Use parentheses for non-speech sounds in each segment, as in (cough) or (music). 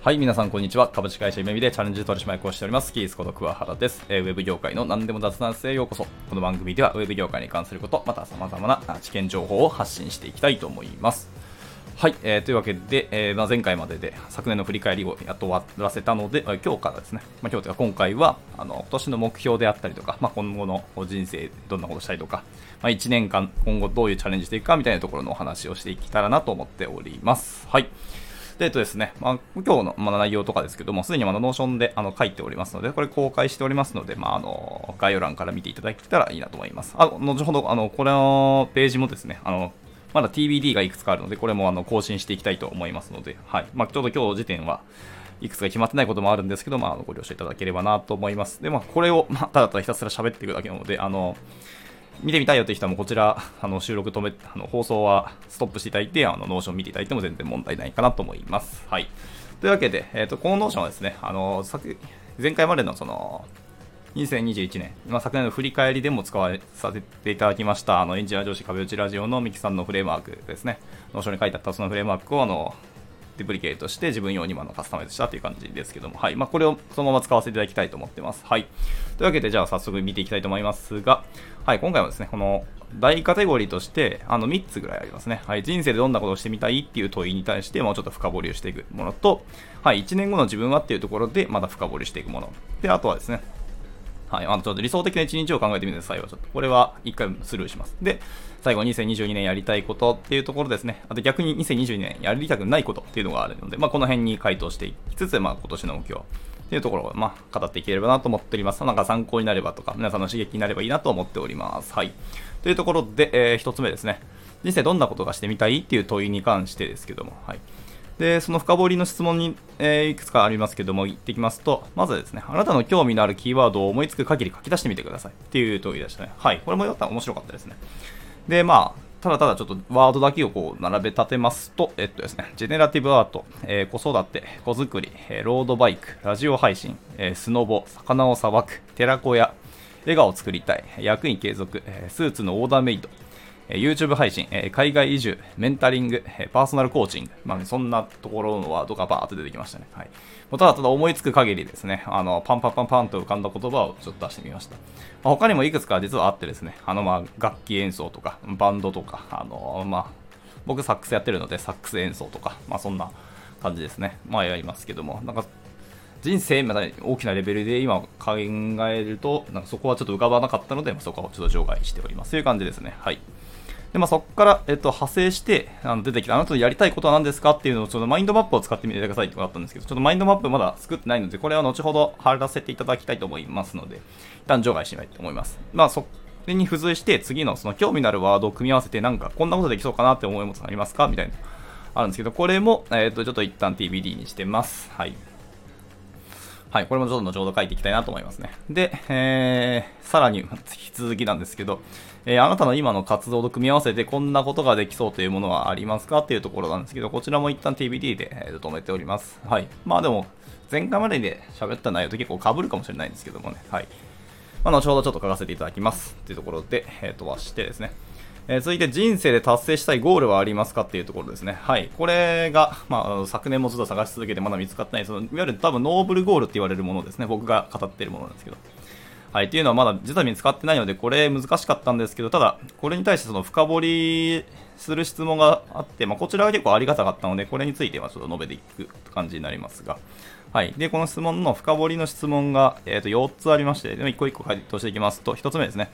はい、皆さんこんにちは。株式会社夢見でチャレンジ取締役をしております、キースこと桑原です。えー、ウェブ業界の何でも雑談室へようこそ。この番組ではウェブ業界に関すること、また様々な知見情報を発信していきたいと思います。はい、えー、というわけで、えー、まあ、前回までで昨年の振り返りをやっと終わらせたので、今日からですね、まあ、今日というか今回はあの今年の目標であったりとか、まあ、今後の人生どんなことしたいとか、まあ、1年間今後どういうチャレンジしていくかみたいなところのお話をしていけたらなと思っております。はい。で、えっとですね、まあ、今日の、まあ、内容とかですけども、すでにまだ Notion であの書いておりますので、これ公開しておりますので、まあ、あの概要欄から見ていただけたらいいなと思います。あ後ほど、あのこれのページもですね、あのまだ TBD がいくつかあるので、これもあの更新していきたいと思いますので、はい。まあ、ちょうど今日時点はいくつか決まってないこともあるんですけど、まあ、ご了承いただければなと思います。で、まあ、これを、まあ、ただただひたすら喋っていくだけなので、あの、見てみたいよという人はもこちら、あの収録止め、あの放送はストップしていただいて、あの Notion 見ていただいても全然問題ないかなと思います。はい。というわけで、えっ、ー、と、この Notion はですね、あの、前回までのその、2021年、まあ、昨年の振り返りでも使わさせていただきました、あのエンジニア上司壁打ちラジオのミキさんのフレームワークですね、 Notion に書いてあったそのフレームワークをあの duplicate して自分用にものカスタマイズしたという感じですけども、はい。まあ、これをそのまま使わせていただきたいと思ってます。はい。というわけで、じゃあ早速見ていきたいと思いますが、はい。今回はですね、この大カテゴリーとして、あの3つぐらいありますね。はい。人生でどんなことをしてみたいっていう問いに対して、もうちょっと深掘りをしていくものと、はい。1年後の自分はっていうところで、まだ深掘りしていくもの。で、あとはですね、はい。あの、ちょっと理想的な一日を考えてみてくださいは、ちょっと、これは一回スルーします。で、最後2022年やりたいことっていうところですね。あと逆に2022年やりたくないことっていうのがあるので、まあ、この辺に回答していきつつ、まあ、今年の目標っていうところを、まあ、語っていければなと思っております。なんか参考になればとか、皆さんの刺激になればいいなと思っております。はい。というところで、えー、一つ目ですね。人生どんなことがしてみたいっていう問いに関してですけども、はい。で、その深掘りの質問に、えー、いくつかありますけども、言ってきますと、まずですね、あなたの興味のあるキーワードを思いつく限り書き出してみてくださいっていう問いでしたね。はい。これもやったら面白かったですね。で、まあ、ただただちょっとワードだけをこう並べ立てますと、えっとですね、ジェネラティブアート、えー、子育て、子作り、えー、ロードバイク、ラジオ配信、えー、スノボ、魚をさばく、寺子屋、笑顔を作りたい、役員継続、えスーツのオーダーメイド、YouTube 配信、海外移住、メンタリング、パーソナルコーチング、まあ、そんなところのワードがバーっと出てきましたね。はい。ただただ思いつく限りですね、あの、パンパンパンパンと浮かんだ言葉をちょっと出してみました。まあ、他にもいくつか実はあってですね、あの、まあ、楽器演奏とか、バンドとか、あの、まあ、僕サックスやってるので、サックス演奏とか、まあ、そんな感じですね。まあ、やりますけども、なんか、人生まだ大きなレベルで今考えると、なんかそこはちょっと浮かばなかったので、そこはちょっと除外しております。という感じですね。はい。で、まあ、そこから、えっと、派生して、あの出てきた、あなたのやりたいことは何ですかっていうのを、ちょっとマインドマップを使ってみてくださいってことだったんですけど、ちょっとマインドマップまだ作ってないので、これは後ほど貼らせていただきたいと思いますので、一旦除外したいと思います。まあ、それに付随して、次のその興味のあるワードを組み合わせて、なんか、こんなことできそうかなって思いますありますかみたいな、あるんですけど、これも、えっと、ちょっと一旦 TBD にしてます。はい。はい、これもちょっと後ほど書いていきたいなと思いますね。で、えー、さらに (laughs) 引き続きなんですけど、えー、あなたの今の活動と組み合わせてこんなことができそうというものはありますかっていうところなんですけど、こちらも一旦 TBD で、えー、止めております。はい。まあでも、前回までで喋った内容と結構被るかもしれないんですけどもね。はい。まあ、後ほどちょっと書かせていただきます。っていうところで、えー、飛ばしてですね。えー、続いて人生で達成したいゴールはありますかっていうところですね。はい。これが、まあ、昨年もずっと探し続けてまだ見つかってない、そのいわゆる多分ノーブルゴールって言われるものですね。僕が語っているものなんですけど。はい。っていうのはまだ実は見つかってないので、これ難しかったんですけど、ただ、これに対してその深掘りする質問があって、まあ、こちらは結構ありがたかったので、これについてはちょっと述べていく感じになりますが。はい。で、この質問の深掘りの質問が、えー、と4つありまして、一個一個回答していきますと、1つ目ですね。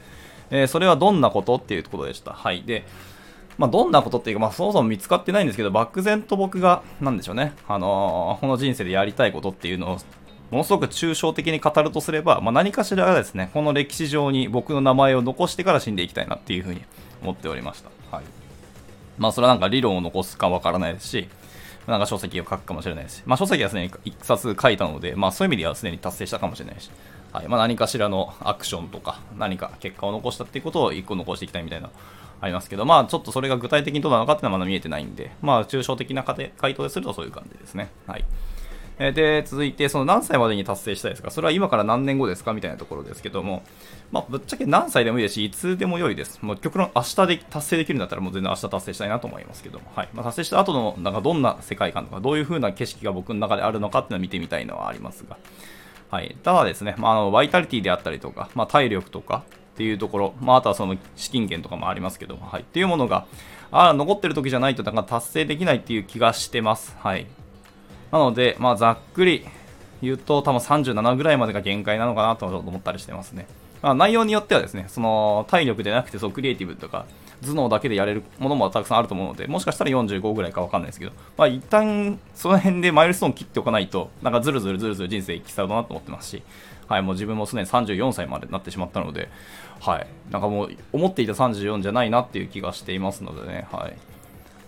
えー、それはどんなことっていうころでした。はい。で、まあ、どんなことっていうか、まあ、そもそも見つかってないんですけど、漠然と僕が、なんでしょうね、あのー、この人生でやりたいことっていうのを、ものすごく抽象的に語るとすれば、まあ、何かしらがですね、この歴史上に僕の名前を残してから死んでいきたいなっていうふうに思っておりました。はい。まあ、それはなんか理論を残すかわからないですし、なんか書籍を書くかもしれないですし、まあ、書籍はすでに1冊書いたので、まあ、そういう意味ではすでに達成したかもしれないし、はいまあ、何かしらのアクションとか、何か結果を残したっていうことを1個残していきたいみたいなありますけど、まあちょっとそれが具体的にどうなのかっていうのはまだ見えてないんで、まあ抽象的な回答でするとそういう感じですね。はい。えー、で、続いて、その何歳までに達成したいですか？それは今から何年後ですか？みたいなところですけども、まあ、ぶっちゃけ何歳でもいいですし、いつでも良いです。もう極論明日で達成できるんだったらもう全然明日達成したいなと思いますけども、はい。まあ、達成した後の、なんかどんな世界観とか、どういう風な景色が僕の中であるのかっていうのを見てみたいのはありますが、はい。ただですね、まあ、あの、バイタリティであったりとか、まあ、体力とかっていうところ、まあ、あとはその資金源とかもありますけども、はい。っていうものが、あ残ってる時じゃないとなんか達成できないっていう気がしてます。はい。なので、まあ、ざっくり言うと、多分37ぐらいまでが限界なのかなと思ったりしてますね。まあ、内容によってはですね、その体力でなくてそうクリエイティブとか頭脳だけでやれるものもたくさんあると思うので、もしかしたら45ぐらいかわかんないですけど、まあ一旦その辺でマイルストーン切っておかないと、なんかずるずるずるずる人生生きそうだなと思ってますし、はい、もう自分もすでに34歳までなってしまったので、はい、なんかもう思っていた34じゃないなっていう気がしていますのでね、はい。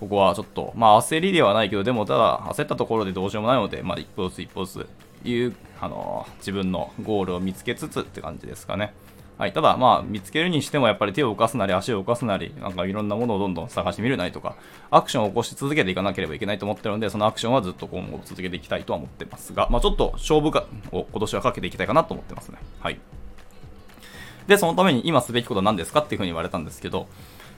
ここはちょっと、まあ焦りではないけど、でもただ焦ったところでどうしようもないので、まあ一歩ずつ一歩ずついう、あの自分のゴールを見つけつつって感じですかね。はい、ただ、まあ、見つけるにしても、やっぱり手を動かすなり、足を動かすなり、なんかいろんなものをどんどん探してみるなりとか、アクションを起こし続けていかなければいけないと思ってるので、そのアクションはずっと今後続けていきたいとは思ってますが、まあ、ちょっと勝負がを今年はかけていきたいかなと思ってますね。はい。で、そのために今すべきことは何ですかっていうふうに言われたんですけど、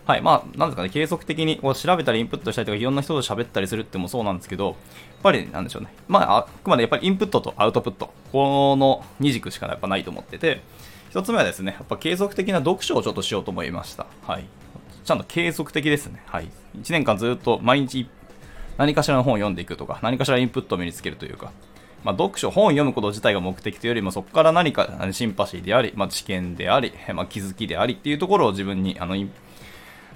はい、まあ、なんですかね、継続的にこう調べたりインプットしたりとか、いろんな人と喋ったりするってもそうなんですけど、やっぱり、なんでしょうね。まあ、あくまでやっぱりインプットとアウトプット、この二軸しかやっぱないと思ってて、一つ目はですね、やっぱ継続的な読書をちょっとしようと思いました。はい。ちゃんと継続的ですね。はい。1年間ずっと毎日何かしらの本を読んでいくとか、何かしらインプットを身につけるというか、まあ、読書、本を読むこと自体が目的というよりも、そこから何かシンパシーであり、まあ、知見であり、まあ、気づきでありっていうところを自分にあの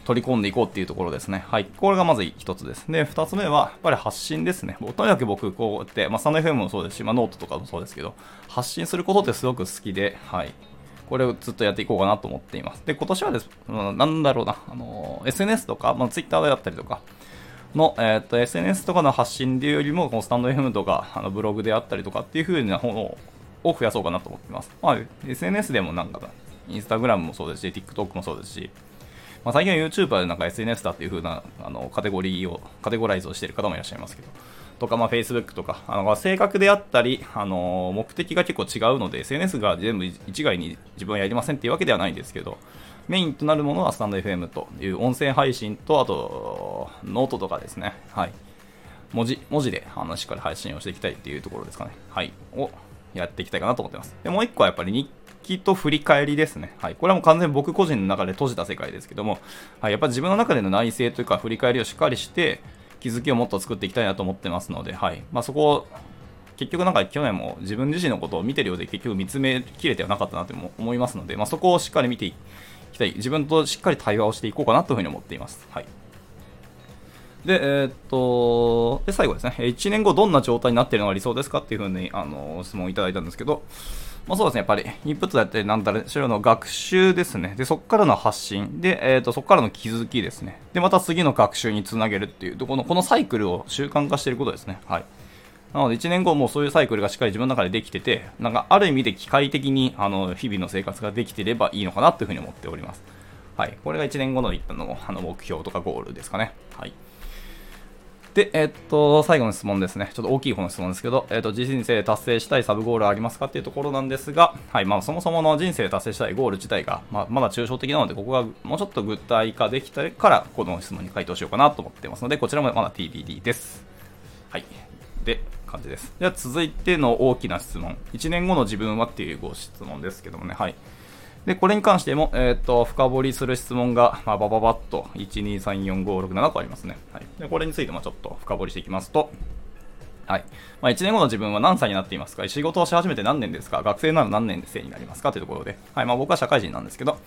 取り込んでいこうっていうところですね。はい。これがまず一つです。で、二つ目は、やっぱり発信ですね。とにかく僕、こうやって、まあ、スタンド FM もそうですし、まあ、ノートとかもそうですけど、発信することってすごく好きで、はい。これをずっとやっていこうかなと思っています。で、今年はです、なんだろうな、あの、SNS とか、まあ、Twitter であったりとか、の、えー、っと、SNS とかの発信でいうよりも、このスタンド FM とか、あのブログであったりとかっていう風なものを増やそうかなと思ってます。まあ、SNS でもなんか、インスタグラムもそうですし、TikTok もそうですし、まあ、最近は YouTuber でなんか SNS だっていう風なあなカテゴリーを、カテゴライズをしている方もいらっしゃいますけど、とか、まあ、Facebook とか、あの性格であったり、あの目的が結構違うので、SNS が全部一概に自分はやりませんっていうわけではないんですけど、メインとなるものはスタンド FM という音声配信と、あと、ノートとかですね。はい。文字、文字で、あの、しっかり配信をしていきたいっていうところですかね。はい。をやっていきたいかなと思ってます。で、もう一個はやっぱり日記と振り返りですね。はい。これはもう完全に僕個人の中で閉じた世界ですけども、はい。やっぱり自分の中での内省というか振り返りをしっかりして、気づきをもっと作っていきたいなと思ってますので、はい。まあ、そこを、結局なんか去年も自分自身のことを見てるようで結局見つめきれてはなかったなと思いますので、まあ、そこをしっかり見ていきたい。自分としっかり対話をしていこうかなというふうに思っています。はい。で、えー、っと、で、最後ですね。1年後どんな状態になっているのが理想ですかっていうふうに、あの、質問いただいたんですけど、まあ、そうですね、やっぱり、インプットだったり、なんだろうの学習ですね。で、そこからの発信。で、えっ、ー、と、そこからの気づきですね。で、また次の学習につなげるっていう、この、このサイクルを習慣化していることですね。はい。なので、1年後もそういうサイクルがしっかり自分の中でできてて、なんか、ある意味で機械的に、あの、日々の生活ができていればいいのかなというふうに思っております。はい。これが1年後の一旦のあの目標とかゴールですかね。はい。で、えっと、最後の質問ですね。ちょっと大きい方の質問ですけど、えっと、人生達成したいサブゴールありますかっていうところなんですが、はい、まあ、そもそもの人生達成したいゴール自体が、まあ、まだ抽象的なので、ここがもうちょっと具体化できたから、この質問に回答しようかなと思ってますので、こちらもまだ TBD です。はい。で、感じです。では、続いての大きな質問。1年後の自分はっていうご質問ですけどもね、はい。で、これに関しても、えっ、と、深掘りする質問が、まあ、バババッと、1、2、3、4、5、6、7個ありますね。はい。で、これについてもちょっと深掘りしていきますと、はい。まあ、1年後の自分は何歳になっていますか？仕事をし始めて何年ですか？学生なら何年生になりますか？というところで。はい。まあ、僕は社会人なんですけど、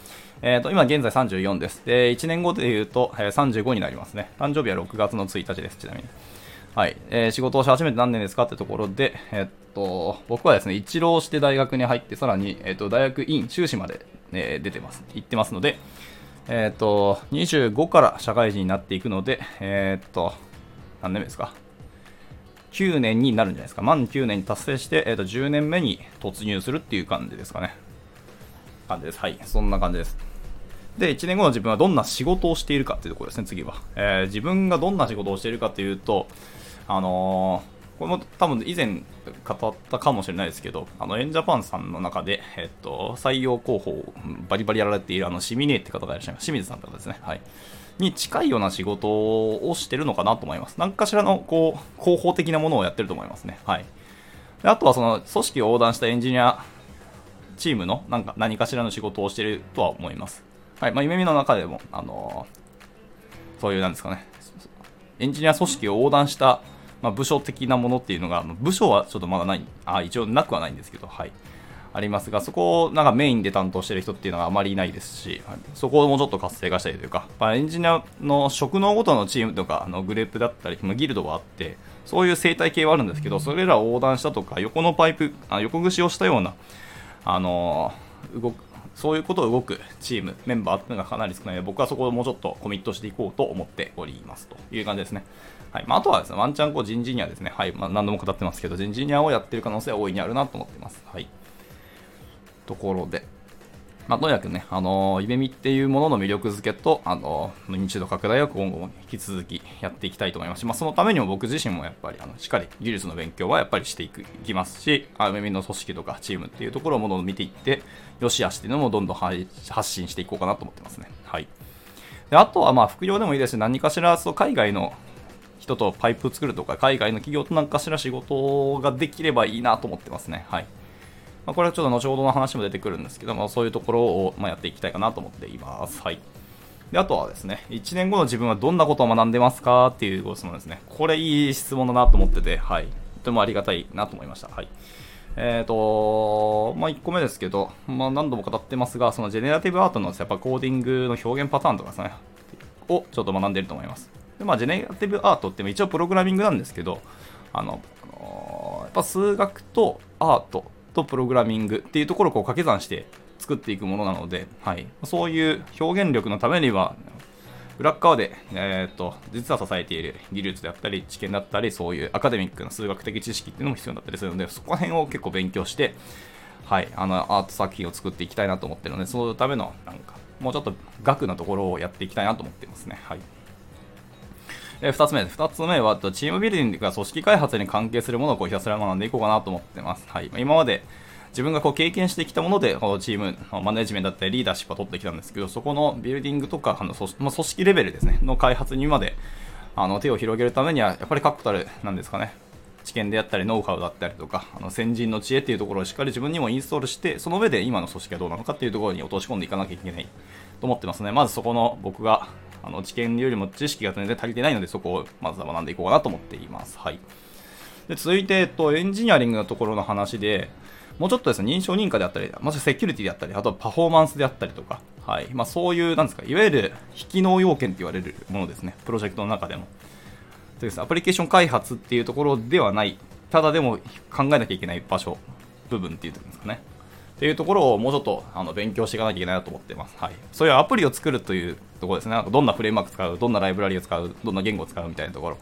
えっ、と、今現在34です。で、1年後で言うと、えー、35になりますね。誕生日は6月の1日です、ちなみに。はい。えー、仕事をし始めて何年ですかってところで、えー、っと、僕はですね、一浪して大学に入って、さらに、えー、っと、大学院、修士まで、ね、出てます。行ってますので、えっと、25から社会人になっていくので、えっと、何年目ですか ?9 年になるんじゃないですか。満9年に達成して、えっと、10年目に突入するっていう感じですかね。感じです。はい。そんな感じです。で、1年後の自分はどんな仕事をしているかっていうところですね、次は。えー、自分がどんな仕事をしているかというと、あのこれも多分以前語ったかもしれないですけど、あの、エンジャパンさんの中で、えっと、採用広報をバリバリやられている、あの、シミネーって方がいらっしゃいます。清水さんって方ですね。はい。に近いような仕事をしてるのかなと思います。何かしらの、こう、広報的なものをやってると思いますね。はい。であとは、その、組織を横断したエンジニアチームの、なんか、何かしらの仕事をしてるとは思います。はい。まあ、夢見の中でも、あのー、そういう、なんですかね、エンジニア組織を横断したまあ、部署的なものっていうのが、部署はちょっとまだない、あ一応なくはないんですけど、はい。ありますが、そこをなんかメインで担当してる人っていうのはあまりいないですし、そこをもうちょっと活性化したりというか、まあ、エンジニアの職能ごとのチームとか、あのグループだったり、ま、ギルドはあって、そういう生態系はあるんですけど、それらを横断したとか、横のパイプ、あ横串をしたような、あの、動く、そういうことを動くチーム、メンバーっていうのがかなり少ないので、僕はそこをもうちょっとコミットしていこうと思っておりますという感じですね。はいまあ、あとはですね、ワンチャンこう人事にはですね、はいまあ、何度も語ってますけど、人事にはをやってる可能性は大いにあるなと思っています。はい。ところで、まあ、とにかくね、あのー、イベミっていうものの魅力づけと、あのー、認知度拡大を今後も引き続きやっていきたいと思いますし、まあ、そのためにも僕自身もやっぱり、あのしっかり技術の勉強はやっぱりしていくいきますし、あイベミの組織とかチームっていうところをものを見ていって、よしあしっていうのもどんどん発信していこうかなと思ってますね。はい。であとは、まあ、副業でもいいですし、何かしらそう海外の人とパイプ作るとか、海外の企業と何かしら仕事ができればいいなと思ってますね。はい。まあ、これはちょっと後ほどの話も出てくるんですけども、そういうところをまやっていきたいかなと思っています。はい。で、あとはですね、1年後の自分はどんなことを学んでますかっていうご質問ですね。これいい質問だなと思ってて、はい。とてもありがたいなと思いました。はい。えっ、ー、と、まあ、1個目ですけど、まあ、何度も語ってますが、そのジェネラティブアートのやっぱコーディングの表現パターンとかですね、をちょっと学んでると思います。で、まあ、ジェネラティブアートって一応プログラミングなんですけど、あの、あのやっぱ数学とアートとプログラミングっていうところをこう掛け算して作っていくものなので、はい、そういう表現力のためには、裏側で、えーと、実は支えている技術であったり、知見だったり、そういうアカデミックな数学的知識っていうのも必要だったりするので、そこら辺を結構勉強して、はい、あのアート作品を作っていきたいなと思ってるので、そのための、なんか、もうちょっと額なところをやっていきたいなと思ってますね。はい。え2つ目です。2つ目は、チームビルディングが組織開発に関係するものをこうひたすら学んでいこうかなと思ってます。はい。今まで自分がこう経験してきたもので、このチーム、マネジメントだったりリーダーシップを取ってきたんですけど、そこのビルディングとか、あの組まあ、組織レベルですね、の開発にまであの手を広げるためには、やっぱり確固たる、なんですかね、知見であったり、ノウハウだったりとか、あの先人の知恵っていうところをしっかり自分にもインストールして、その上で今の組織がどうなのかっていうところに落とし込んでいかなきゃいけないと思ってますね。まずそこの僕があの知見よりも知識が全然足りてないので、そこをまずは学んでいこうかなと思っています。はい。で続いて、えっと、エンジニアリングのところの話で、もうちょっとですね、認証認可であったり、まずセキュリティであったり、あとはパフォーマンスであったりとか、はい。まあ、そういう、なんですか、いわゆる非機能要件って言われるものですね、プロジェクトの中でも。でですアプリケーション開発っていうところではない、ただでも考えなきゃいけない場所、部分っていうんですかね。っていうところをもうちょっとあの勉強していかなきゃいけないなと思ってます。はい。そういうアプリを作るというところですね。どんなフレームワーク使う、どんなライブラリを使う、どんな言語を使うみたいなところ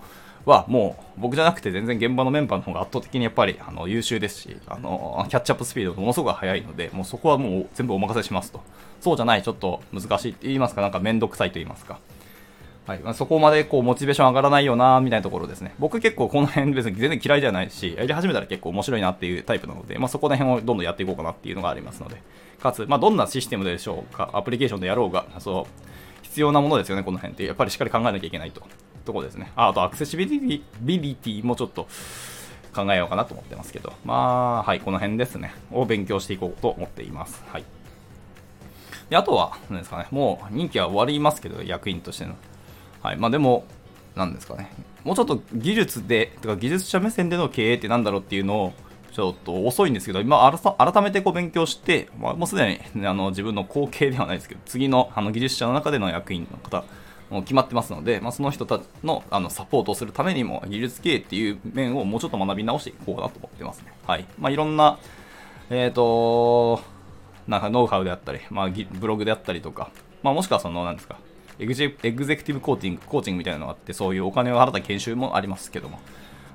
は、もう僕じゃなくて全然現場のメンバーの方が圧倒的にやっぱりあの優秀ですし、あのキャッチアップスピードものすごく速いので、もうそこはもう全部お任せしますと。そうじゃない、ちょっと難しいって言いますか、なんかめんどくさいと言いますか。はいまあ、そこまでこうモチベーション上がらないよなみたいなところですね。僕結構この辺別に全然嫌いじゃないし、やり始めたら結構面白いなっていうタイプなので、まあ、そこら辺をどんどんやっていこうかなっていうのがありますので、かつ、まあ、どんなシステムでしょうか、アプリケーションでやろうが、そう必要なものですよね、この辺って。やっぱりしっかり考えなきゃいけないと。ところですね。ああと、アクセシビリティもちょっと考えようかなと思ってますけど、まあ、はい、この辺ですね。を勉強していこうと思っています。はい。であとは、何ですかね、もう任期は終わりますけど、役員としての。はい。まあでも、なんですかね。もうちょっと技術で、とか技術者目線での経営ってなんだろうっていうのを、ちょっと遅いんですけど、今、改めてこう勉強して、まあ、もうすでに、あの自分の後継ではないですけど、次のあの技術者の中での役員の方、も決まってますので、まあ、その人たちのあのサポートをするためにも、技術経営っていう面をもうちょっと学び直していこうかなと思ってますね。はい。まあ、いろんな、えっ、ー、と、なんかノウハウであったり、まあ、ブログであったりとか、まあ、もしくはその、なんですか、エグゼエグゼクティブコーティング、コーチングみたいなのがあって、そういうお金を払った研修もありますけども、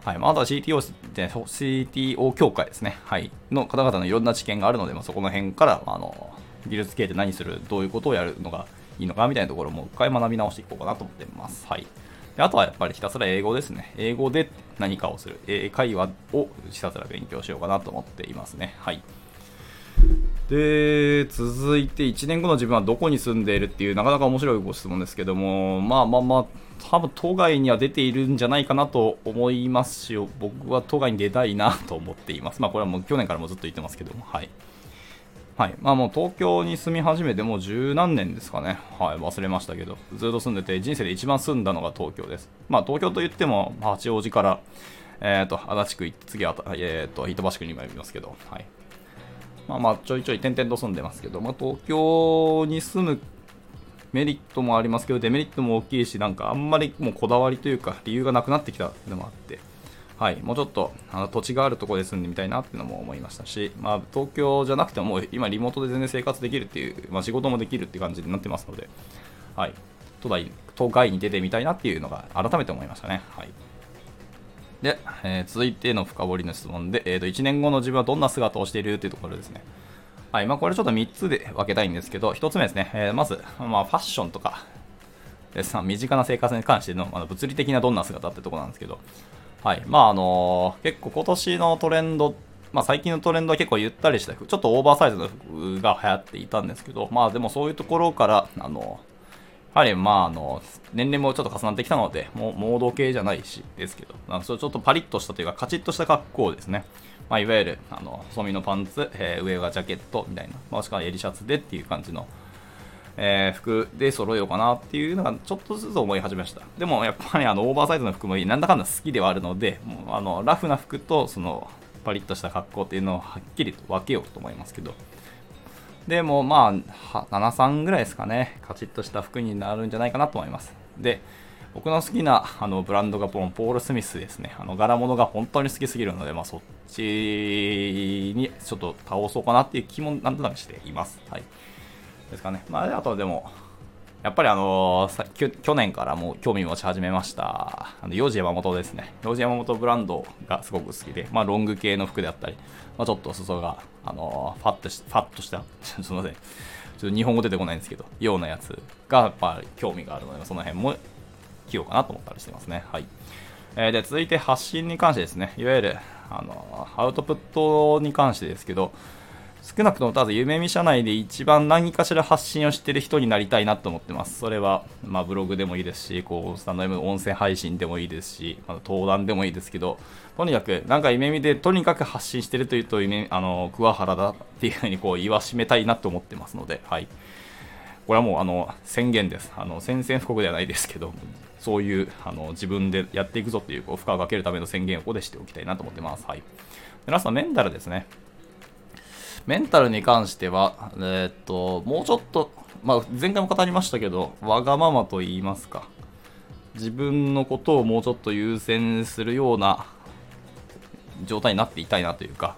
はい。まあ、あとは CTO, CTO 協会ですね。はい。の方々のいろんな知見があるので、まあ、そこの辺から、あの、技術系で何する、どういうことをやるのがいいのかみたいなところも一回学び直していこうかなと思ってます。はい。であとはやっぱりひたすら英語ですね。英語で何かをする。英会話をひたすら勉強しようかなと思っていますね。はい。で、続いて1年後の自分はどこに住んでいるっていうなかなか面白いご質問ですけども、まあまあまあ、多分都外には出ているんじゃないかなと思いますし、僕は都外に出たいなと思っています。まあこれはもう去年からもずっと言ってますけども、はい。はい。まあもう東京に住み始めてもう十何年ですかね。はい。忘れましたけど、ずっと住んでて、人生で一番住んだのが東京です。まあ東京といっても、八王子から、えっ、ー、と、足立区行って、次は、えっ、ー、と、板橋区にもいますけど、はい。まあまあ、ちょいちょい点々と住んでますけど、まあ東京に住むメリットもありますけど、デメリットも大きいし、なんかあんまりもうこだわりというか、理由がなくなってきたのもあって、はい、もうちょっとあの土地があるところで住んでみたいなっていうのも思いましたし、まあ、東京じゃなくても今リモートで全然生活できるっていう、まあ、仕事もできるっていう感じになってますので、はい、都内都外に出てみたいなっていうのが改めて思いましたね。はいで、えー、続いての深掘りの質問で、えー、と1年後の自分はどんな姿をしているというところですね。はい、まあ、これちょっと3つで分けたいんですけど、1つ目ですね、えー、まず、まあ、ファッションとか、身近な生活に関しての、まあ、物理的などんな姿ってところなんですけど、はい。まあ、あのー、結構今年のトレンド、まあ、最近のトレンドは結構ゆったりした服、ちょっとオーバーサイズの服が流行っていたんですけど、まあ、でもそういうところから、あのやはり、まあ、あの、年齢もちょっと重なってきたので、もう、モード系じゃないし、ですけど、なんかそれちょっとパリッとしたというか、カチッとした格好ですね。まあ、いわゆる、あの、細身のパンツ、えー、上がジャケットみたいな、もしくは襟シャツでっていう感じの、えー、服で揃えようかなっていうのがちょっとずつ思い始めました。でもやっぱりあのオーバーサイズの服もいいなんだかんだ好きではあるので、もうあのラフな服とそのパリッとした格好っていうのをはっきりと分けようと思いますけど。でもまあ、7、3ぐらいですかね。カチッとした服になるんじゃないかなと思います。で、僕の好きなあのブランドがポール・スミスですね。あの柄物が本当に好きすぎるので、まあ、そっちにちょっと倒そうかなっていう気もなんとなくしています。はい。ですかね。まあ、あとでも、やっぱりあのー、去年からもう興味持ち始めました、あの、幼児山本ですね。幼児山本ブランドがすごく好きで、まあ、ロング系の服であったり、まあ、ちょっと裾が、あのー、ファッとし、ファッとした、(laughs) すみません。ちょっと日本語出てこないんですけど、ようなやつがやっぱり興味があるので、その辺も着ようかなと思ったりしてますね。はい。えー、で、続いて発信に関してですね、いわゆる、あのー、アウトプットに関してですけど、少なくともただ夢見社内で一番何かしら発信をしてる人になりたいなと思ってます。それは、まあ、ブログでもいいですし、こう、スタンド M 音声配信でもいいですし、まあ、登壇でもいいですけど、とにかく、なんか夢見でとにかく発信してるというと、夢、あの、桑原だっていうふうにこう言わしめたいなと思ってますので、はい。これはもう、あの、宣言です。あの、宣戦布告ではないですけど、そういう、あの、自分でやっていくぞっていう、こう、負荷をかけるための宣言をここでしておきたいなと思ってます。はい。でラストメンタルですね。メンタルに関しては、えー、っと、もうちょっと、まあ、前回も語りましたけど、わがままと言いますか、自分のことをもうちょっと優先するような状態になっていたいなというか、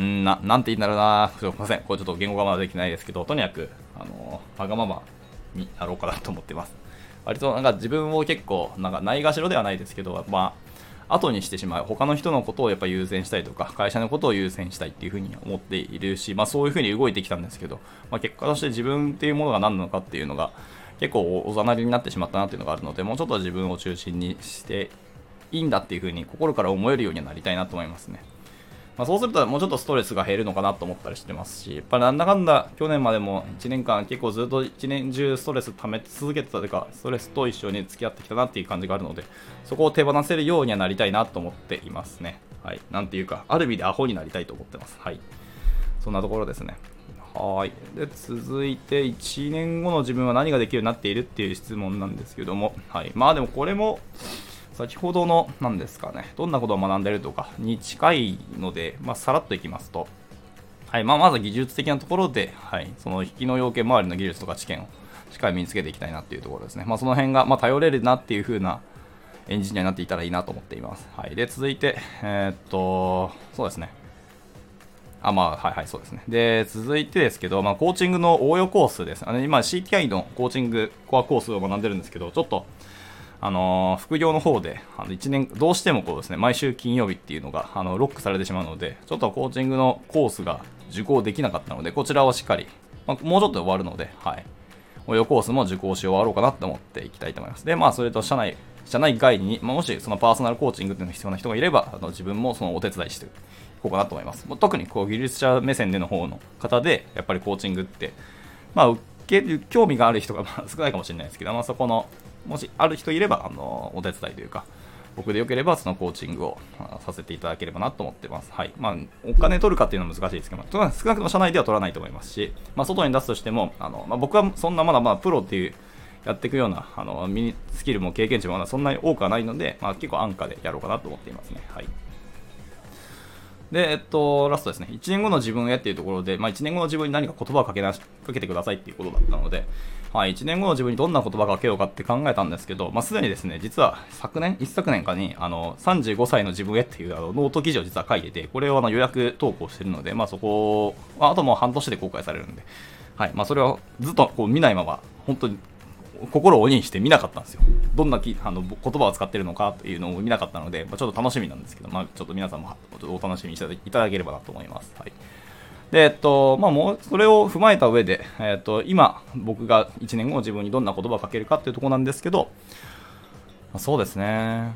んな、なんて言うんだろうな、すいません、これちょっと言語化までできないですけど、とにかく、あの、わがままになろうかなと思ってます。割となんか自分を結構、なんかないがしろではないですけど、まあ、後にしてしまう他の人のことをやっぱ優先したいとか会社のことを優先したいっていうふうに思っているし、まあ、そういうふうに動いてきたんですけど、まあ、結果として自分っていうものが何なのかっていうのが結構おざなりになってしまったなっていうのがあるのでもうちょっと自分を中心にしていいんだっていうふうに心から思えるようになりたいなと思いますね。まあ、そうするともうちょっとストレスが減るのかなと思ったりしてますし、やっぱりなんだかんだ去年までも1年間結構ずっと1年中ストレス溜め続けてたというか、ストレスと一緒に付き合ってきたなっていう感じがあるので、そこを手放せるようにはなりたいなと思っていますね。はい。なんていうか、ある意味でアホになりたいと思ってます。はい。そんなところですね。はい。で、続いて、1年後の自分は何ができるようになっているっていう質問なんですけども、はい。まあでもこれも、先ほどの、何ですかね、どんなことを学んでるとかに近いので、まあ、さらっといきますと、はい、まあ、まず技術的なところで、はい、その引きの要件周りの技術とか知見をしっかり身につけていきたいなっていうところですね。まあ、その辺が、ま、頼れるなっていう風なエンジニアになっていたらいいなと思っています。はい。で、続いて、えー、っと、そうですね。あ、まあ、はいはい、そうですね。で、続いてですけど、まあ、コーチングの応用コースです。あの今、CTI のコーチングコアコースを学んでるんですけど、ちょっと、あの、副業の方で、あの1年、どうしてもこうですね、毎週金曜日っていうのが、あの、ロックされてしまうので、ちょっとコーチングのコースが受講できなかったので、こちらをしっかり、まあ、もうちょっとで終わるので、はい。応用コースも受講し終わろうかなと思っていきたいと思います。で、まあ、それと社内、社内外に、まあ、もしそのパーソナルコーチングっていうのが必要な人がいれば、あの自分もそのお手伝いしていこうかなと思います。もう特にこう技術者目線での方の方で、やっぱりコーチングって、まあ、受ける興味がある人が少ないかもしれないですけど、まあ、そこの、もしある人いれば、あのお手伝いというか、僕でよければそのコーチングをさせていただければなと思ってます。はい。まあ、お金取るかっていうのは難しいですけど、少なくとも社内では取らないと思いますし、まあ、外に出すとしても、あのまあ、僕はそんなまだまだプロっていうやっていくようなあのミニスキルも経験値もまだそんなに多くはないので、まあ、結構安価でやろうかなと思っていますね。はい。で、えっと、ラストですね。1年後の自分へっていうところで、まあ、1年後の自分に何か言葉をかけなかけてくださいっていうことだったので、はい、1年後の自分にどんな言葉をかけようかって考えたんですけど、まあ、すでにですね、実は昨年、一昨年かに、あの、35歳の自分へっていうあのノート記事を実は書いてて、これをあの予約投稿してるので、まあ、そこを、あともう半年で公開されるんで、はい、まあ、それをずっとこう見ないまま、本当に心を鬼にして見なかったんですよ。どんなきあの言葉を使ってるのかっていうのを見なかったので、まあ、ちょっと楽しみなんですけど、まあ、ちょっと皆さんもお楽しみにしていただければなと思います。はいで、えっと、まあ、もう、それを踏まえた上で、えっと、今、僕が1年後自分にどんな言葉をかけるかっていうところなんですけど、まあ、そうですね。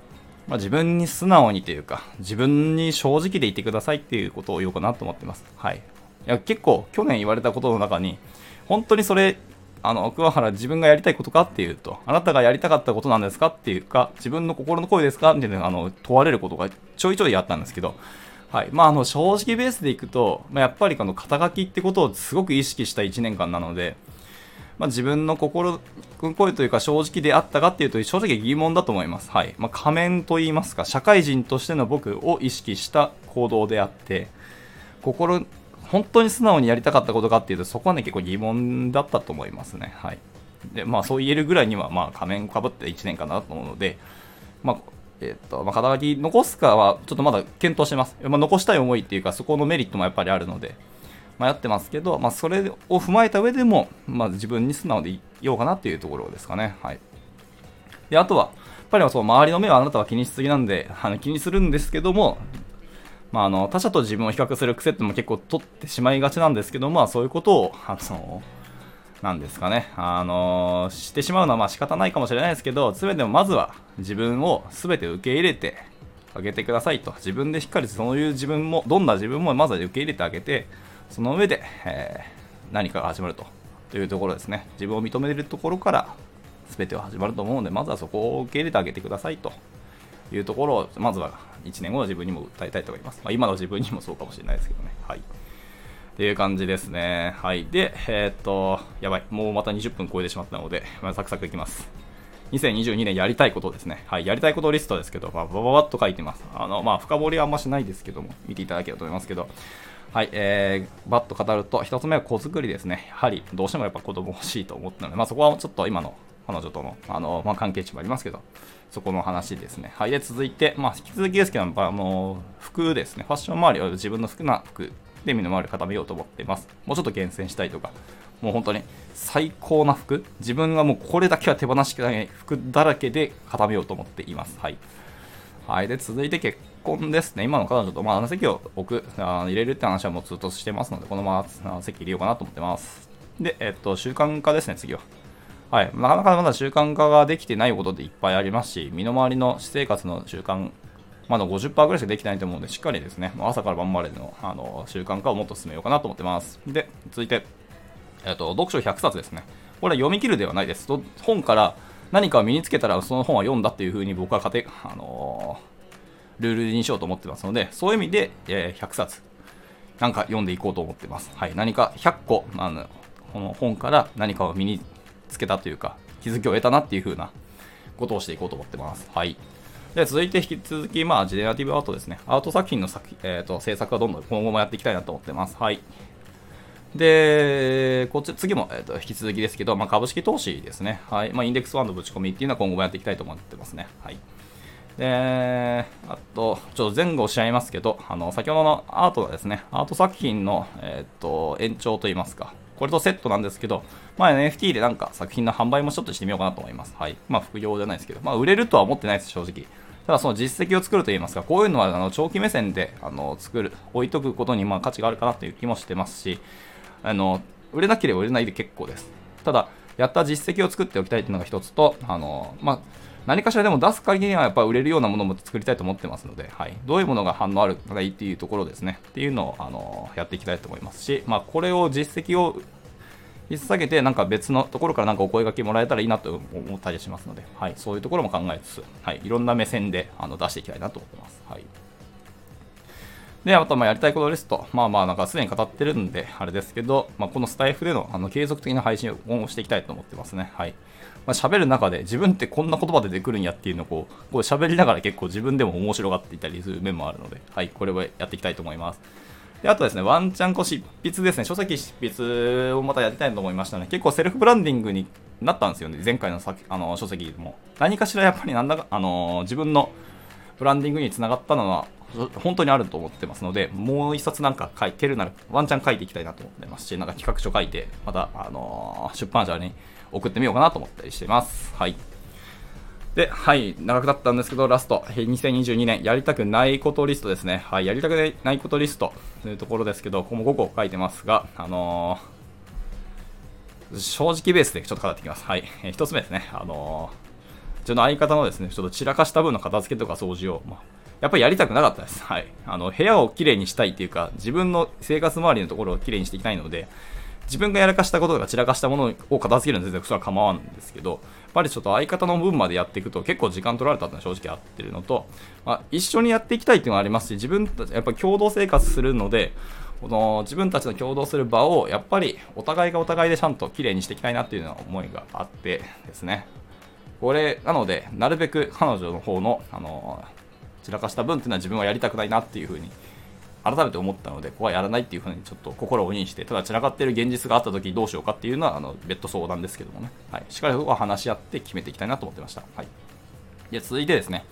まあ、自分に素直にというか、自分に正直でいてくださいっていうことを言おうかなと思ってます。はい。いや、結構、去年言われたことの中に、本当にそれ、あの、桑原自分がやりたいことかっていうと、あなたがやりたかったことなんですかっていうか、自分の心の声ですかっていうのが、あの、問われることがちょいちょいあったんですけど、はいまあ、あの正直ベースでいくと、まあ、やっぱりこの肩書きってことをすごく意識した1年間なので、まあ、自分の心の声というか正直であったかっていうと正直疑問だと思います。はいまあ、仮面といいますか社会人としての僕を意識した行動であって心本当に素直にやりたかったことかっていうとそこはね結構疑問だったと思いますね。はいでまあ、そう言えるぐらいには、まあ、仮面かぶって1年間だなと思うので、まあ、えっ、と、まあ、肩書き残すかはちょっとまだ検討してます。まあ、残したい思いっていうか、そこのメリットもやっぱりあるので、迷ってますけど、まあ、それを踏まえた上でも、まあ、自分に素直でいようかなっていうところですかね。はい。で、あとは、やっぱりそう周りの目はあなたは気にしすぎなんで、あの気にするんですけども、まあ、あの他者と自分を比較する癖っても結構取ってしまいがちなんですけど、まあ、そういうことを、あの、なんですかね、あのー、してしまうのはまあ仕方ないかもしれないですけど、全てもまずは自分を全て受け入れてあげてくださいと。自分でしっかりそういう自分も、どんな自分もまずは受け入れてあげて、その上で、えー、何かが始まるとというところですね。自分を認めるところから全ては始まると思うので、まずはそこを受け入れてあげてくださいというところを、まずは1年後の自分にも訴えたいと思います。まあ、今の自分にもそうかもしれないですけどね。はい。っていう感じですね。はい。で、えー、っと、やばい。もうまた20分超えてしまったので、まあ、サクサクいきます。2022年やりたいことですね。はい。やりたいことリストですけど、まあ、バババッと書いてます。あの、まあ、深掘りはあんましないですけども、見ていただければと思いますけど、はい。えー、バッと語ると、1つ目は子作りですね。やはり、どうしてもやっぱ子供欲しいと思ったので、まあ、そこはちょっと今の彼女との、あの、まあ、関係値もありますけど、そこの話ですね。はい。で、続いて、まあ、引き続きですけど、あの、服ですね。ファッション周りは自分の好きな服で身の回り固めようと思っています。もうちょっと厳選したいとか、もう本当に最高な服、自分がもうこれだけは手放しきない服だらけで固めようと思っています。はい。はい。で、続いて結婚ですね。今の彼女と、まあ、あの席を置く、あ入れるって話はもうずっとしてますので、このまま席入れようかなと思ってます。で、えっと、習慣化ですね、次は。はい。なかなかまだ習慣化ができてないことでいっぱいありますし、身の回りの私生活の習慣まだ50%ぐらいしかできないと思うので、しっかりですね、朝から晩までのあの習慣化をもっと進めようかなと思ってます。で、続いて、えっ、と、読書100冊ですね。これは読み切るではないです。本から何かを身につけたらその本は読んだっていうふうに僕は家庭、あのー、ルールにしようと思ってますので、そういう意味で、え、100冊、なんか読んでいこうと思ってます。はい。何か100個、あの、この本から何かを身につけたというか、気づきを得たなっていう風なことをしていこうと思ってます。はい。で、続いて引き続き、まあ、ジェネラティブアートですね。アート作品の作、えーと、制作はどんどん今後もやっていきたいなと思ってます。はい。で、こっち、次も、えーと、引き続きですけど、まあ、株式投資ですね。はい。まあ、インデックスファンドぶち込みっていうのは今後もやっていきたいと思ってますね。はい。で、あと、ちょっと前後しちゃいますけど、あの、先ほどのアートがですね、アート作品の、えっ、ー、と、延長といいますか、これとセットなんですけど、まあ、NFT でなんか作品の販売もちょっとしてみようかなと思います。はい。まあ、副業じゃないですけど、まあ、売れるとは思ってないです、正直。ただその実績を作るといいますか、こういうのはあの長期目線であの作る、置いとくことにまあ価値があるかなという気もしてますし、あの売れなければ売れないで結構です。ただ、やった実績を作っておきたいっていうのが一つと、あのまあ、何かしらでも出す限りにはやっぱ売れるようなものも作りたいと思ってますので、はい、どういうものが反応あるのがいいっていうところですね、っていうのをあのやっていきたいと思いますし、まあ、これを実績を引っ提げて、なんか別のところからなんかお声がけもらえたらいいなと思ったりしますので、はい、そういうところも考えつつ、はい、いろんな目線であの出していきたいなと思ってます。はいで、あと、まあやりたいことリスト。まあまあ、なんかすでに語ってるんで、あれですけど、まあ、このスタイフでのあの継続的な配信をしていきたいと思ってますね。はい。まあ、喋る中で自分ってこんな言葉で出てくるんやっていうのをこう、こう喋りながら結構自分でも面白がっていたりする面もあるので、はい、これをやっていきたいと思います。で、あとですね、ワンチャンこ執筆ですね、書籍執筆をまたやりたいと思いましたね。結構セルフブランディングになったんですよね、前回のさあの書籍も。何かしらやっぱりなんだか、あの自分のブランディングにつながったのは本当にあると思ってますので、もう一冊なんか書いてるなら、ワンチャン書いていきたいなと思ってますし、なんか企画書書いて、また、あの、出版社に送ってみようかなと思ったりしてます。はい。で、はい、長くなったんですけど、ラスト、2022年、やりたくないことリストですね。はい、やりたくないことリストというところですけど、ここも5個書いてますが、あのー、正直ベースでちょっと語っていきます。はい、えー、1つ目ですね。あのー、うちの相方のですね、ちょっと散らかした分の片付けとか掃除を、まあやっぱりやりたくなかったです。はい。あの、部屋をきれいにしたいっていうか、自分の生活周りのところをきれいにしていきたいので、自分がやらかしたこととか散らかしたものを片付けるのは全然それは構わんんですけど、やっぱりちょっと相方の分までやっていくと結構時間取られたってのは正直あってるのと、まあ、一緒にやっていきたいっていうのがありますし、自分たち、やっぱ共同生活するので、この自分たちの共同する場をやっぱりお互いがお互いでちゃんときれいにしていきたいなっていうような思いがあってですね。これ、なので、なるべく彼女の方の、あの散らかした分っていうのは自分はやりたくないなっていうふうに改めて思ったので、ここはやらないっていうふうにちょっと心を鬼にして、ただ散らかってる現実があった時どうしようかっていうのは、あの、別途相談ですけどもね。はい。しっかりそこは話し合って決めていきたいなと思ってました。はい。で、続いてですね、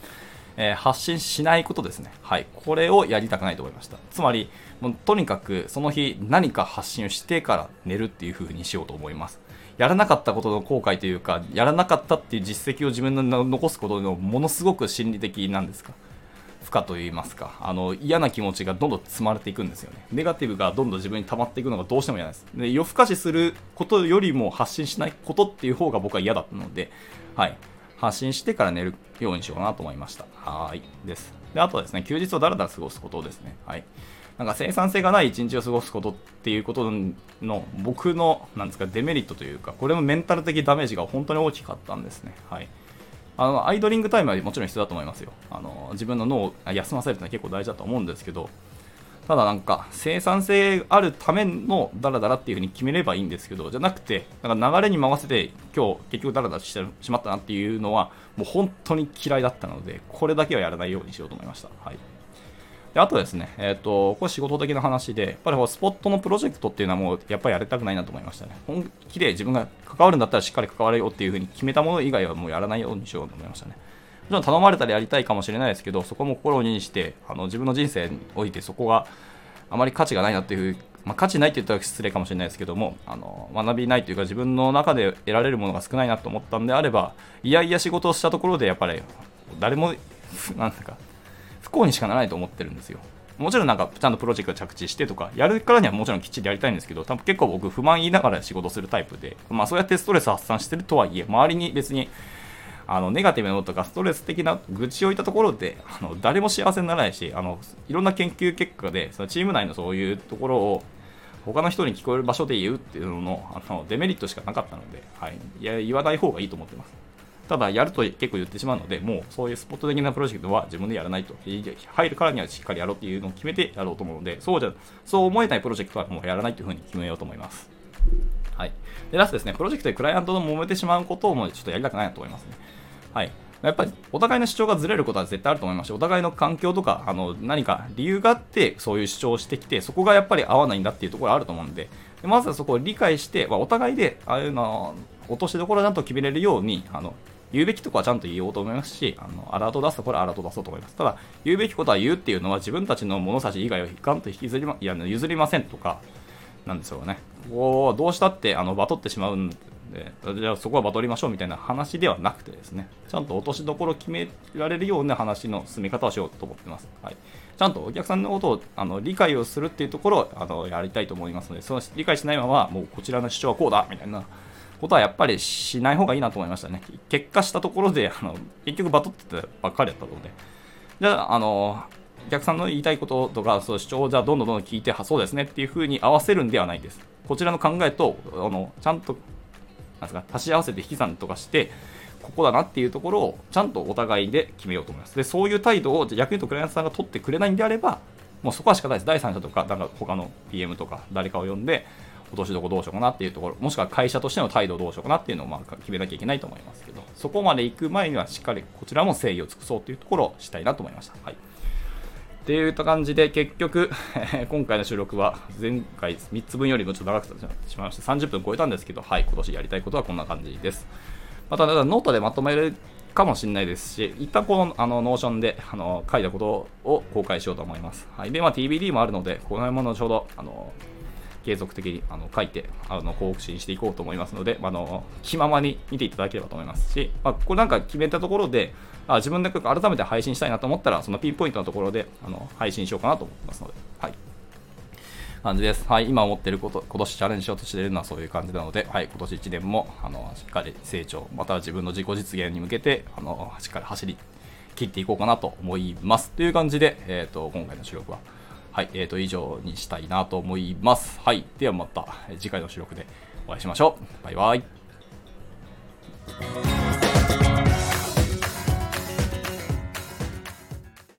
えー、発信しないことですね。はい。これをやりたくないと思いました。つまり、もうとにかくその日何か発信をしてから寝るっていう風にしようと思います。やらなかったことの後悔というか、やらなかったっていう実績を自分の残すことのものすごく心理的なんですか？負荷といいますかあの嫌な気持ちがどんどん積まれていくんですよね。ネガティブがどんどん自分に溜まっていくのがどうしても嫌です。で夜更かしすることよりも発信しないことっていう方が僕は嫌だったのではい。発信してから寝るようにしようかなと思いました。はい。です。であとはですね休日をだらだら過ごすことですね。はい。なんか生産性がない一日を過ごすことっていうことの僕のなんですかデメリットというかこれもメンタル的ダメージが本当に大きかったんですね。はい。あのアイドリングタイムはもちろん必要だと思いますよあの自分の脳を休ませるってのは結構大事だと思うんですけどただなんか生産性あるためのダラダラっていう風に決めればいいんですけどじゃなくてなんか流れに回せて今日結局ダラダラしてしまったなっていうのはもう本当に嫌いだったのでこれだけはやらないようにしようと思いました。はいであとですね、え、ー、と、これ仕事的な話で、やっぱりスポットのプロジェクトっていうのはもうやっぱりやりたくないなと思いましたね。本気で自分が関わるんだったらしっかり関われよっていうふうに決めたもの以外はもうやらないようにしようと思いましたね。もちろん頼まれたらやりたいかもしれないですけど、そこも心にして、あの自分の人生においてそこがあまり価値がないなっていうまあ、価値ないって言ったら失礼かもしれないですけどもあの学びないというか自分の中で得られるものが少ないなと思ったんであればいやいや仕事をしたところでやっぱり誰もなんか不幸にしかならないと思ってるんですよ。もちろんなんかちゃんとプロジェクト着地してとか、やるからにはもちろんきっちりやりたいんですけど、多分結構僕不満言いながら仕事するタイプで、まあそうやってストレス発散してるとはいえ、周りに別にあのネガティブなこととかストレス的な愚痴を言ったところであの誰も幸せにならないしあのいろんな研究結果でそのチーム内のそういうところを他の人に聞こえる場所で言うっていうののあのデメリットしかなかったので、はい、いや言わない方がいいと思ってます。ただ、やると結構言ってしまうので、もうそういうスポット的なプロジェクトは自分でやらないと。入るからにはしっかりやろうっていうのを決めてやろうと思うので、そうじゃ、そう思えないプロジェクトはもうやらないというふうに決めようと思います。はい。で、ラストですね、プロジェクトでクライアントと揉めてしまうことをもうちょっとやりたくないなと思いますね。はい。やっぱりお互いの主張がずれることは絶対あると思いますし、お互いの環境とか、あの何か理由があって、そういう主張をしてきて、そこがやっぱり合わないんだっていうところあると思うんで、でまずはそこを理解して、まあ、お互いで、ああいうの、落としどころだと決めれるように、あの言うべきとこはちゃんと言おうと思いますし、あのアラート出すところはアラート出そうと思います。ただ、言うべきことは言うっていうのは自分たちの物差し以外をガンと引きずりまいや譲りませんとか、なんですよね。こうどうしたってあのバトってしまうんで、じゃあそこはバトりましょうみたいな話ではなくてですね、ちゃんと落としどころ決められるような話の進め方をしようと思ってます。はい、ちゃんとお客さんのことをあの理解をするっていうところをあのやりたいと思いますので、その理解しないまま、もうこちらの主張はこうだみたいなことはやっぱりしない方がいいなと思いましたね。結果したところで、あの結局バトってたばっかりだったので。じゃあ、あの、お客さんの言いたいこととか、そう主張をじゃあどんどんどんどん聞いて、そうですねっていう風に合わせるんではないです。こちらの考えと、あのちゃんと、なんですか、足し合わせて引き算とかして、ここだなっていうところをちゃんとお互いで決めようと思います。で、そういう態度を逆に言うとクライアントさんが取ってくれないんであれば、もうそこは仕方ないです。第三者とか、なんか他の PM とか誰かを呼んで、落としどこどうしようかなっていうところ、もしくは会社としての態度どうしようかなっていうのをまあ決めなきゃいけないと思いますけど、そこまで行く前にはしっかりこちらも誠意を尽くそうというところをしたいなと思いました。はい。っていった感じで結局、(laughs) 今回の収録は前回3つ分よりもちょっと長くなってしまいまして30分超えたんですけど、はい、今年やりたいことはこんな感じです。また、ただノートでまとめるかもしれないですし、一旦このあの Notion であの書いたことを公開しようと思います。はい、で、まあ、TBD もあるので、この辺も後ほどあの継続的にあの書いてあの更新していこうと思いますので、あの気ままに見ていただければと思いますし、まあ、これなんか決めたところで、あ自分で改めて配信したいなと思ったら、そのピンポイントのところであの配信しようかなと思いますので、はい。感じです。はい、今思ってること、今年チャレンジしようとしているのはそういう感じなので、はい、今年1年も、あの、しっかり成長、または自分の自己実現に向けて、あの、しっかり走り切っていこうかなと思います。という感じで、えっ、ー、と、今回の収録は、はい、えっ、ー、と、以上にしたいなと思います。はい、ではまた次回の収録でお会いしましょう。バイバイ。